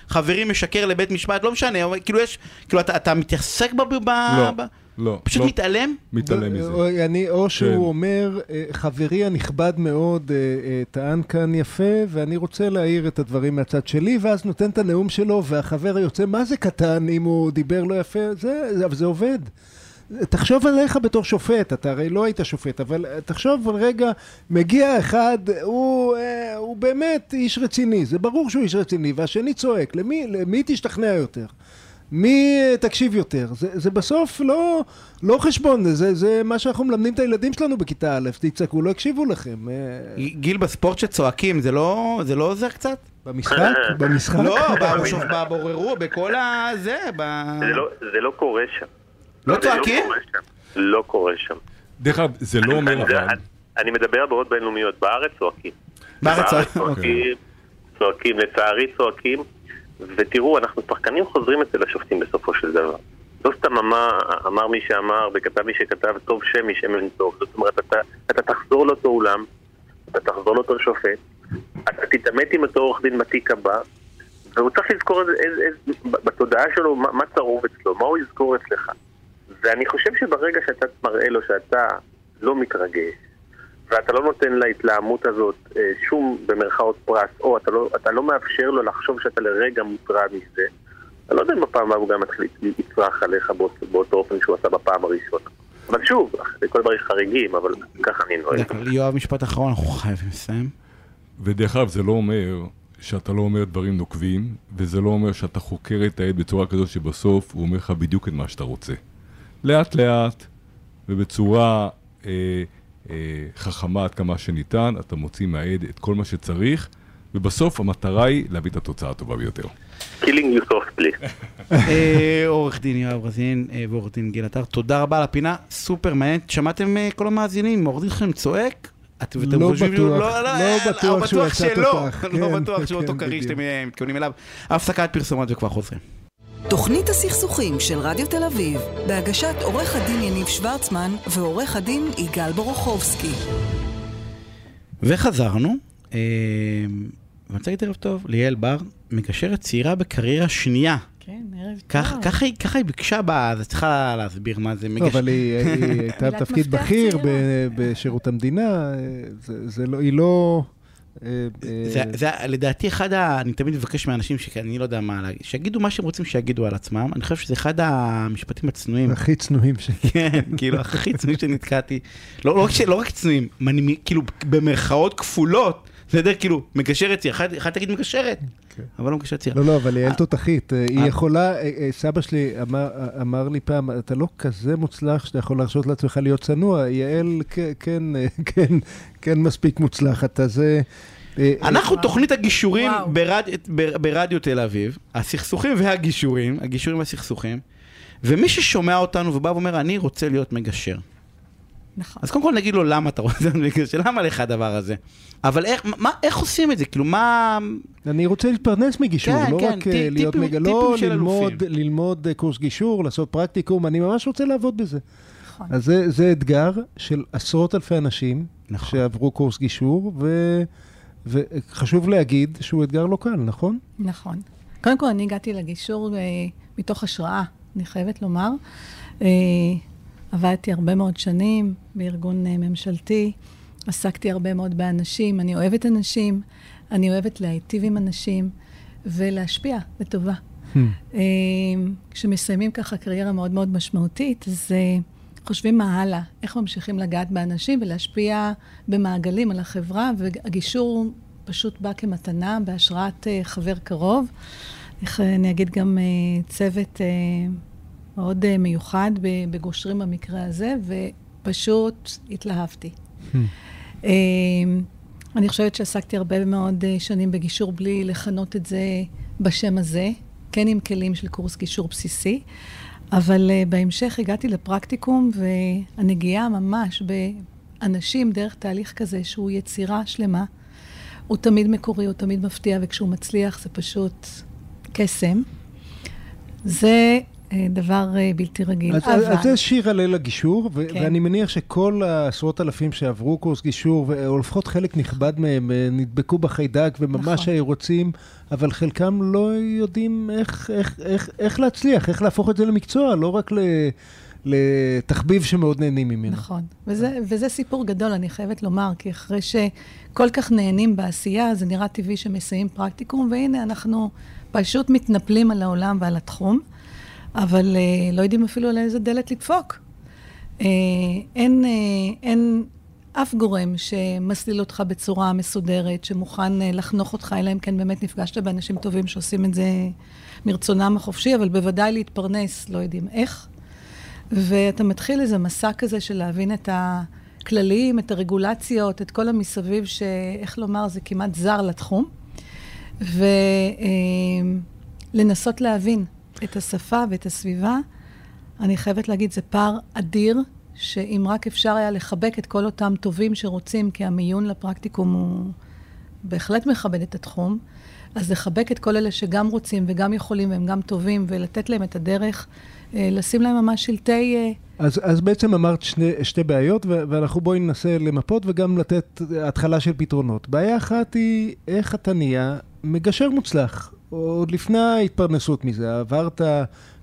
חברי משקר לבית משפט, לא משנה, כאילו יש, כאילו אתה, אתה מתעסק ב... ב לא, ב לא. פשוט לא, מתעלם? מתעלם ו- מזה. או, אני, או שהוא כן. אומר, אה, חברי הנכבד מאוד אה, אה, טען כאן יפה, ואני רוצה להעיר את הדברים מהצד שלי, ואז נותן את הנאום שלו, והחבר יוצא, מה זה קטן אם הוא דיבר לא יפה? זה, אבל זה עובד. תחשוב עליך בתור שופט, אתה הרי לא היית שופט, אבל אה, תחשוב על רגע, מגיע אחד, הוא, אה, הוא באמת איש רציני, זה ברור שהוא איש רציני, והשני צועק, למי, למי תשתכנע יותר? מי אה, תקשיב יותר? זה, זה בסוף לא, לא חשבון, זה, זה מה שאנחנו מלמדים את הילדים שלנו בכיתה א', תצעקו, לא יקשיבו לכם. אה, גיל בספורט שצועקים, זה לא, זה לא עוזר קצת? במשחק? (laughs) במשחק? לא, (laughs) בשוף- בבוררות, בכל הזה, ב... זה לא, זה לא קורה שם. לא זה צועקים? לא קורה שם. דרך אגב, זה לא אומר זה- אבל... אני מדבר על בעיות בינלאומיות. בארץ צועקים. בארץ צועקים. צועקים, צועקים, לצערי צועקים, ותראו, אנחנו שחקנים חוזרים אצל השופטים בסופו של דבר. לא סתם אמר, אמר מי שאמר וכתב מי שכתב, טוב שם משם טוב. זאת אומרת, אתה, אתה תחזור לאותו אולם, אתה תחזור לאותו שופט, אתה תתעמת עם אותו עורך דין בתיק הבא, והוא צריך לזכור איזה, איזה, איזה, בתודעה שלו מה, מה צרוב אצלו, מה הוא יזכור אצלך. ואני חושב שברגע שאתה מראה לו שאתה לא מתרגש, ואתה לא נותן להתלהמות הזאת אה, שום במרכאות פרס, או אתה לא, אתה לא מאפשר לו לחשוב שאתה לרגע מוטרד מזה, אני לא יודע אם בפעם הבאה הוא גם מתחיל לצרח עליך באותו, באותו אופן שהוא עשה בפעם הראשונה. אבל שוב, לכל דבר יש חריגים, אבל ככה אני נוהג. יואב, משפט אחרון, אנחנו חייבים לסיים. ודרך אגב, זה לא אומר שאתה לא אומר דברים נוקבים, וזה לא אומר שאתה חוקר את העד בצורה כזאת שבסוף הוא אומר לך בדיוק את מה שאתה רוצה. לאט לאט ובצורה אה, חכמה עד כמה שניתן, אתה מוציא מהעד את כל מה שצריך, ובסוף המטרה היא להביא את התוצאה הטובה ביותר. Killing you softly. (laughs) אה, עורך דין יואב רזין אה, ועורך דין גיל עטר, תודה רבה על הפינה, סופר מעניין. שמעתם אה, כל המאזינים, עורך דין שלכם צועק? לא בטוח, לא, לא אה, בטוח אה, שהוא יצא תותח, לא כן, בטוח שהוא אותו כריש. שאתם אה, מתכוונים אליו. הפסקת פרסומות וכבר חוזרים. תוכנית הסכסוכים של רדיו תל אביב, בהגשת עורך הדין יניב שוורצמן ועורך הדין יגאל בורוכובסקי. וחזרנו, אה, ואני רוצה להגיד ערב טוב ליעל בר, מגשרת צעירה בקריירה שנייה. כן, ערב כך- טוב. ככה היא- ככה היא ביקשה בה, אז את צריכה להסביר מה זה לא, מגשר. אבל היא (laughs) היא הייתה בתפקיד בכיר בשירות המדינה, אה, זה זה לא, היא לא... אה, אה, זה, זה לדעתי אחד ה... אני תמיד מבקש מאנשים שאני לא יודע מה להגיד, שיגידו מה שהם רוצים שיגידו על עצמם. אני חושב שזה אחד המשפטים הצנועים. הכי צנועים ש... (laughs) כן, כאילו, הכי צנועים שנתקעתי. לא, לא, לא רק צנועים, כאילו, במרכאות כפולות, זה דרך כאילו, מגשרת צעירה, אחד- אחד תגיד מגשרת, כן. אבל לא מגשרת צעירה. לא, לא, אבל יעל תותחית, אה, היא אה. יכולה, אה, אה, סבא שלי אמר- אמר לי פעם, אתה לא כזה מוצלח שאתה יכול להרשות לעצמך להיות צנוע, יעל כן, (laughs) כן, כן מספיק מוצלחת, אז... אנחנו תוכנית הגישורים ברדיו תל אביב, הסכסוכים והגישורים, הגישורים והסכסוכים, ומי ששומע אותנו ובא ואומר, אני רוצה להיות מגשר. נכון. אז קודם כל נגיד לו למה אתה רוצה למה לך הדבר הזה? אבל איך, מה, איך עושים את זה? כאילו, מה... אני רוצה להתפרנס מגישור, כן, לא כן, רק אה, טיפ- להיות טיפים- מג... לא טיפים של ללמוד, אלופים. ללמוד אה, קורס גישור, לעשות פרקטיקום, אני ממש רוצה לעבוד בזה. נכון. אז זה, זה אתגר של עשרות אלפי אנשים נכון. שעברו קורס גישור, ו... וחשוב להגיד שהוא אתגר לא קל, נכון? נכון. קודם כל, אני הגעתי לגישור אה, מתוך השראה, אני חייבת לומר. עבדתי הרבה מאוד שנים בארגון אה, ממשלתי, עסקתי הרבה מאוד באנשים, אני אוהבת אנשים, אני אוהבת להיטיב עם אנשים ולהשפיע לטובה. אה, כשמסיימים ככה קריירה מאוד מאוד משמעותית, אז אה, חושבים מה הלאה, איך ממשיכים לגעת באנשים ולהשפיע במעגלים על החברה, והגישור פשוט בא כמתנה בהשראת חבר קרוב. איך אני אגיד גם צוות מאוד אה, מיוחד בגושרים במקרה הזה, ופשוט התלהבתי. אה, אני חושבת שעסקתי הרבה מאוד אה, שנים בגישור בלי לכנות את זה בשם הזה, כן עם כלים של קורס גישור בסיסי, אבל uh, בהמשך הגעתי לפרקטיקום, והנגיעה ממש באנשים דרך תהליך כזה שהוא יצירה שלמה. הוא תמיד מקורי, הוא תמיד מפתיע, וכשהוא מצליח זה פשוט קסם. זה uh, דבר uh, בלתי רגיל. אז, אבל... אז זה שיר הלל הגישור, ו- כן. ואני מניח שכל העשרות אלפים שעברו קורס גישור, או לפחות חלק נכבד מהם, אה, נדבקו בחיידק וממש נכון. רוצים, אבל חלקם לא יודעים איך, איך, איך, איך להצליח, איך להפוך את זה למקצוע, לא רק ל- לתחביב שמאוד נהנים ממנו. נכון, וזה, וזה סיפור גדול, אני חייבת לומר, כי אחרי שכל כך נהנים בעשייה, זה נראה טבעי שמסיימים פרקטיקום, והנה אנחנו פשוט מתנפלים על העולם ועל התחום, אבל אה, לא יודעים אפילו על איזה דלת לדפוק. אה, אין, אה, אין אף גורם שמסליל אותך בצורה מסודרת, שמוכן אה, לחנוך אותך, אלא אם כן באמת נפגשת באנשים טובים שעושים את זה מרצונם החופשי, אבל בוודאי להתפרנס, לא יודעים איך. ואתה מתחיל איזה מסע כזה של להבין את הכללים, את הרגולציות, את כל המסביב, שאיך לומר, זה כמעט זר לתחום. ולנסות להבין את השפה ואת הסביבה. אני חייבת להגיד, זה פער אדיר, שאם רק אפשר היה לחבק את כל אותם טובים שרוצים, כי המיון לפרקטיקום הוא בהחלט מכבד את התחום, אז לחבק את כל אלה שגם רוצים וגם יכולים והם גם טובים, ולתת להם את הדרך, אה, לשים להם ממש שלטי... אה, אז, אז בעצם אמרת שני, שתי בעיות, ואנחנו בואי ננסה למפות וגם לתת התחלה של פתרונות. בעיה אחת היא איך אתה נהיה מגשר מוצלח. עוד לפני ההתפרנסות מזה, עברת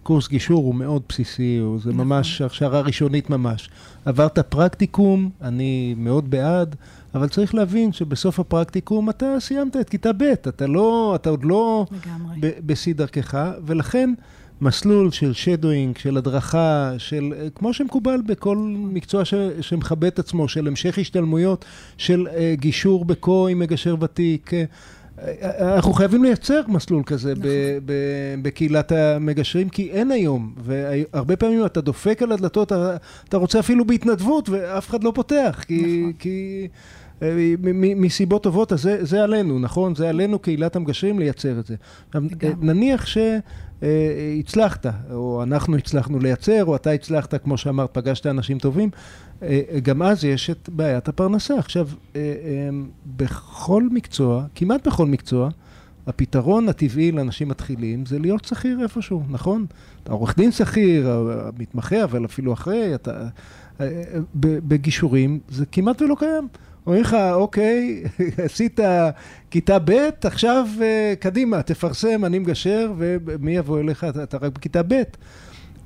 קורס גישור, הוא מאוד בסיסי, הוא, זה נכון. ממש הכשרה ראשונית ממש. עברת פרקטיקום, אני מאוד בעד, אבל צריך להבין שבסוף הפרקטיקום אתה סיימת את כיתה ב', אתה לא, אתה עוד לא לגמרי. ב- בשיא דרכך, ולכן מסלול של שדואינג, של הדרכה, של, כמו שמקובל בכל מקצוע ש, שמכבד את עצמו, של המשך השתלמויות, של uh, גישור בקו עם מגשר ותיק. Uh, אנחנו חייבים לייצר מסלול כזה נכון. ב- ב- בקהילת המגשרים, כי אין היום, והרבה פעמים אתה דופק על הדלתות, אתה, רוצה אפילו בהתנדבות, ואף אחד לא פותח, כי... נכון. כי מסיבות טובות, אז זה, זה עלינו, נכון? זה עלינו קהילת המגשרים לייצר את זה. לגמרי. נניח שהצלחת, או אנחנו הצלחנו לייצר, או אתה הצלחת, כמו שאמרת, פגשת אנשים טובים, אה, גם אז יש את בעיית הפרנסה. עכשיו, אה, אה, בכל מקצוע, כמעט בכל מקצוע, הפתרון הטבעי לאנשים מתחילים זה להיות שכיר איפשהו, נכון? אתה עורך דין שכיר, המתמחה, אבל אפילו אחרי, אתה... אה, בגישורים זה כמעט ולא קיים. אומרים לך, אוקיי, (laughs) עשית כיתה ב', עכשיו אה, קדימה, תפרסם, אני מגשר, ומי יבוא אליך? אתה, אתה רק בכיתה ב'.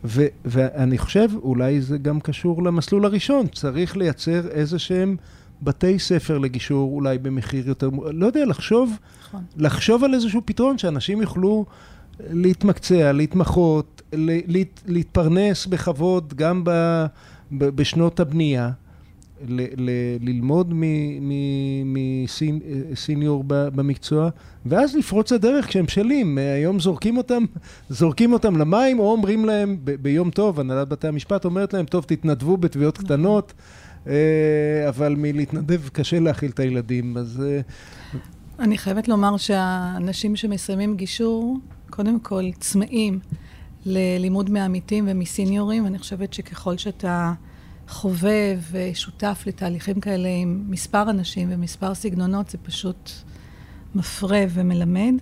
ו, ואני חושב, אולי זה גם קשור למסלול הראשון, צריך לייצר איזה שהם בתי ספר לגישור, אולי במחיר יותר, לא יודע, לחשוב, נכון. לחשוב על איזשהו פתרון שאנשים יוכלו להתמקצע, להתמחות, ל- להת- להתפרנס בכבוד גם ב, ב, בשנות הבנייה, ל, ל, ללמוד מסיניור במקצוע, ואז לפרוץ הדרך כשהם בשלים. היום זורקים אותם, (laughs) זורקים אותם למים, או אומרים להם ב, ביום טוב, הנהלת בתי המשפט אומרת להם, טוב, תתנדבו בתביעות קטנות. אה, אבל מלהתנדב קשה להאכיל את הילדים, אז אה, אני חייבת לומר שהאנשים שמסיימים גישור, קודם כל צמאים ללימוד מעמיתים ומסיניורים. ואני חושבת שככל שאתה חובב ושותף לתהליכים כאלה עם מספר אנשים ומספר סגנונות, זה פשוט מפרה ומלמד.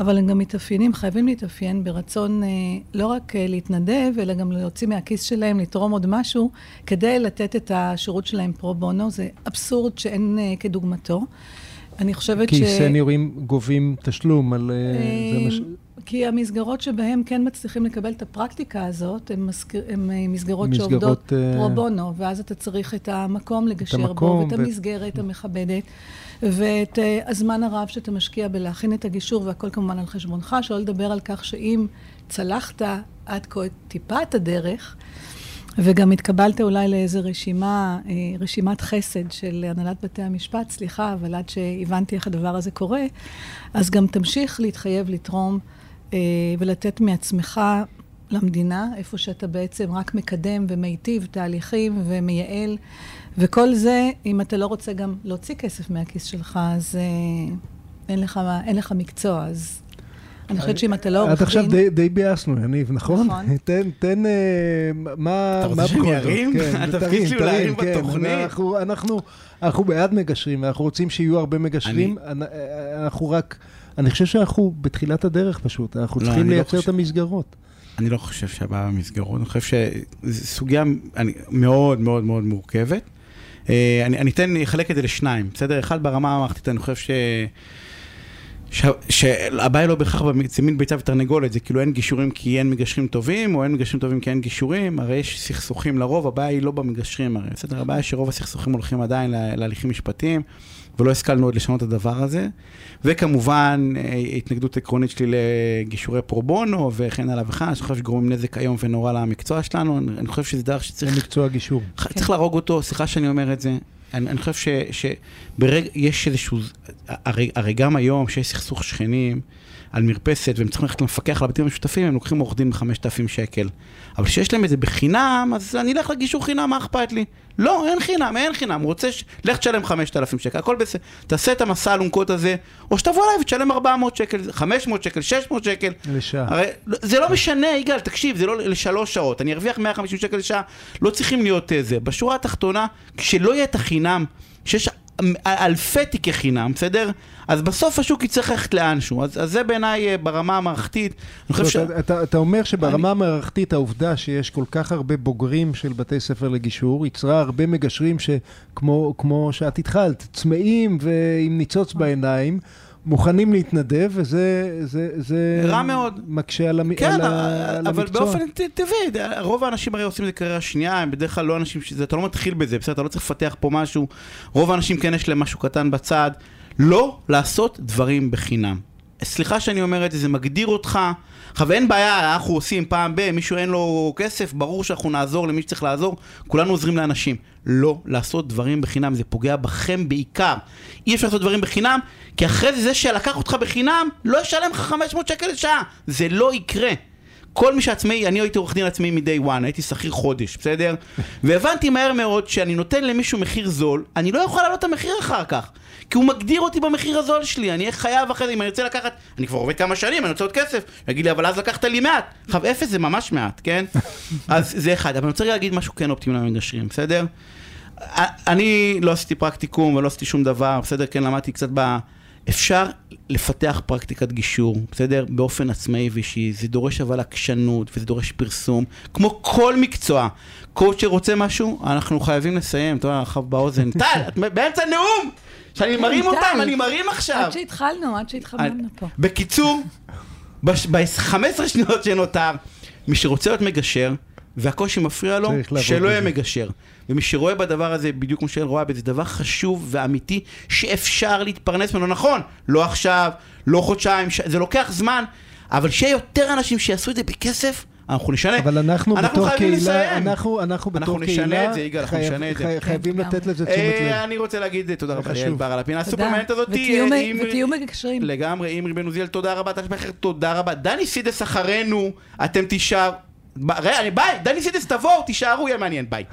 אבל הם גם מתאפיינים, חייבים להתאפיין ברצון אה, לא רק אה, להתנדב, אלא גם להוציא מהכיס שלהם, לתרום עוד משהו, כדי לתת את השירות שלהם פרו בונו. זה אבסורד שאין אה, כדוגמתו. אני חושבת כי ש... סניורים גובים תשלום על... אה, זה מה ש- כי המסגרות שבהם כן מצליחים לקבל את הפרקטיקה הזאת, הן מסגר, מסגרות, שעובדות אה, פרו בונו, ואז אתה צריך את המקום לגשר בו, המקום ואת ו- המסגרת המכבדת, ואת אה, הזמן הרב שאתה משקיע בלהכין את הגישור, והכל כמובן על חשבונך, שלא לדבר על כך שאם צלחת עד כה את טיפה את הדרך, וגם התקבלת אולי לאיזו רשימה, אה, רשימת חסד של הנהלת בתי המשפט, סליחה, אבל עד שהבנתי איך הדבר הזה קורה, אז גם תמשיך להתחייב לתרום אה, ולתת מעצמך למדינה, איפה שאתה בעצם רק מקדם ומיטיב תהליכים ומייעל, וכל זה, אם אתה לא רוצה גם להוציא כסף מהכיס שלך, אז אה, אין לך, אין לך מקצוע, אז אני חושבת שאם אתה לא עורך עד עכשיו דין... די- די ביאסנו, יניב, נכון? נכון. (laughs) תן, תן, אה, מה... אתה רוצה מה שאני? ארים? התפקיד שלי הוא להרים כן. בתוכנית. אנחנו- אנחנו- אנחנו בעד מגשרים, ואנחנו רוצים שיהיו הרבה מגשרים. אנ- אנחנו רק... אני חושב שאנחנו בתחילת הדרך פשוט, אנחנו לא, צריכים לא לייצר את חושב. המסגרות. המסגרות. אני לא חושב שהבעיה במסגרות, אני חושב שזו סוגיה אני, מאוד מאוד מאוד מורכבת. אה, אני, אני אתן, אחלק את זה לשניים, בסדר? אחד ברמה המערכתית, אני חושב ש... שהבעיה לא בהכרח זה מין ביצה ותרנגולת, זה כאילו אין גישורים כי אין מגשרים טובים, או אין מגשרים טובים כי אין גישורים, הרי יש סכסוכים לרוב, הבעיה היא לא במגשרים הרי, בסדר? הבעיה שרוב הסכסוכים הולכים עדיין לה- להליכים משפטיים, ולא השכלנו עוד לשנות את הדבר הזה. וכמובן, אה, התנגדות עקרונית שלי לגישורי פרו בונו וכן הלאה וכן, אני חושב שגורמים נזק איום ונורא למקצוע שלנו, אני אני חושב שזה דבר זה שצריך מקצוע גישור. ח- צריך להרוג אותו, סליחה שאני אומר את זה. אני, אני חושב ש, שברגע, יש איזשהו, הרי, הרי גם היום שיש סכסוך שכנים על מרפסת והם צריכים ללכת למפקח על הבתים המשותפים, הם לוקחים עורך דין ב-5,000 שקל. אבל כשיש להם את זה בחינם, אז אני אלך לגישור חינם, מה אכפת לי? לא, אין חינם, אין חינם, רוצה, ש... לך תשלם 5,000 שקל, הכל בסדר. תעשה את המסע האלונקות הזה, או שתבוא אליי ותשלם 400 שקל, 500 שקל, 600 שקל. לשעה. הרי לא- זה לא משנה, יגאל, תקשיב, זה לא לשלוש שעות, אני ארוויח 150 שקל לשעה, לא צריכים להיות אה, זה. בשורה התחתונה, כשלא יהיה את החינם, שיש אלפי תיקי חינם, בסדר? אז בסוף השוק יצטרך ללכת לאנשהו. אז, אז זה בעיניי אה, ברמה המערכתית. אני חושב ש... אתה, אתה אומר שברמה המערכתית העובדה שיש כל כך הרבה בוגרים של בתי ספר לגישור, יצרה הרבה מגשרים שכמו כמו שאת התחלת, צמאים ועם ניצוץ בעיניים, מוכנים להתנדב, וזה זה, זה רע מאוד. מקשה על, המ... כן, על, ה... על אבל המקצוע. באופן ט- טבעי, רוב האנשים הרי עושים את זה קריירה שנייה, הם בדרך כלל לא אנשים שזה, אתה לא מתחיל בזה, בסדר, אתה לא צריך לפתח פה משהו, רוב האנשים כן יש להם משהו קטן בצד, לא לעשות דברים בחינם. סליחה שאני אומר את זה, זה מגדיר אותך. עכשיו אין בעיה, אנחנו עושים פעם ב, מישהו אין לו כסף, ברור שאנחנו נעזור למי שצריך לעזור, כולנו עוזרים לאנשים. לא לעשות דברים בחינם, זה פוגע בכם בעיקר. אי אפשר לעשות דברים בחינם, כי אחרי זה זה שלקח אותך בחינם, לא ישלם לך 500 שקל לשעה. זה לא יקרה. כל מי שעצמאי, אני הייתי עורך דין עצמאי מ-day one, הייתי שכיר חודש, בסדר? והבנתי מהר מאוד שאני נותן למישהו מחיר זול, אני לא יכול להעלות את המחיר אחר כך. כי הוא מגדיר אותי במחיר הזול שלי, אני אהיה חייב אחרי זה, אם אני רוצה לקחת, אני כבר עובד כמה שנים, אני רוצה עוד כסף. יגיד לי, אבל אז לקחת לי מעט. עכשיו, אפס זה ממש מעט, כן? (laughs) אז זה אחד. אבל אני רוצה להגיד משהו כן אופטימי למגשרים, בסדר? אני לא עשיתי פרקטיקום ולא עשיתי שום דבר, בסדר? כן, למדתי קצת ב... אפשר לפתח פרקטיקת גישור, בסדר? באופן עצמאי ואישי. זה דורש אבל עקשנות וזה דורש פרסום, כמו כל מקצוע. קואוצ'ר רוצה משהו, אנחנו חייבים לסיים, אתה יודע, עכשיו באוזן. (laughs) טל, את באמצע נאום! שאני מרים. אותם, אני מרים עכשיו. עד שהתחלנו, עד שהתחממנו פה. בקיצור, ב-15 שניות שנותר, מי שרוצה להיות מגשר, והקושי מפריע לו, שלא יהיה. מגשר. ומי שרואה בדבר הזה, בדיוק כמו שאל רואה בזה, דבר חשוב ואמיתי, שאפשר להתפרנס ממנו. נכון, לא עכשיו, לא חודשיים, ש... זה לוקח זמן, אבל שיהיה יותר אנשים שיעשו את זה בכסף, אנחנו נשנה. אבל אנחנו, אנחנו בתור חייבים קהילה, לסיים. אנחנו, אנחנו בתור אנחנו קהילה, נשנה את זה, יגאל, אנחנו חייב- נשנה את זה. חי- חייבים כן, לתת לזה אה, תשומת לב. אני רוצה להגיד תודה רבה. ליעל בר על הפינה הסופר תודה. מעניינת הזאת. ותהיו אה, ותהיו מגשרים. לגמרי, אימרי בן עוזיאל, תודה רבה, טל שמכר, תודה רבה. דני סידס אחרינו, אתם תישאר... ב- רגע, אני- ביי, דני סידס תבואו, תישארו, יהיה מעניין, ביי.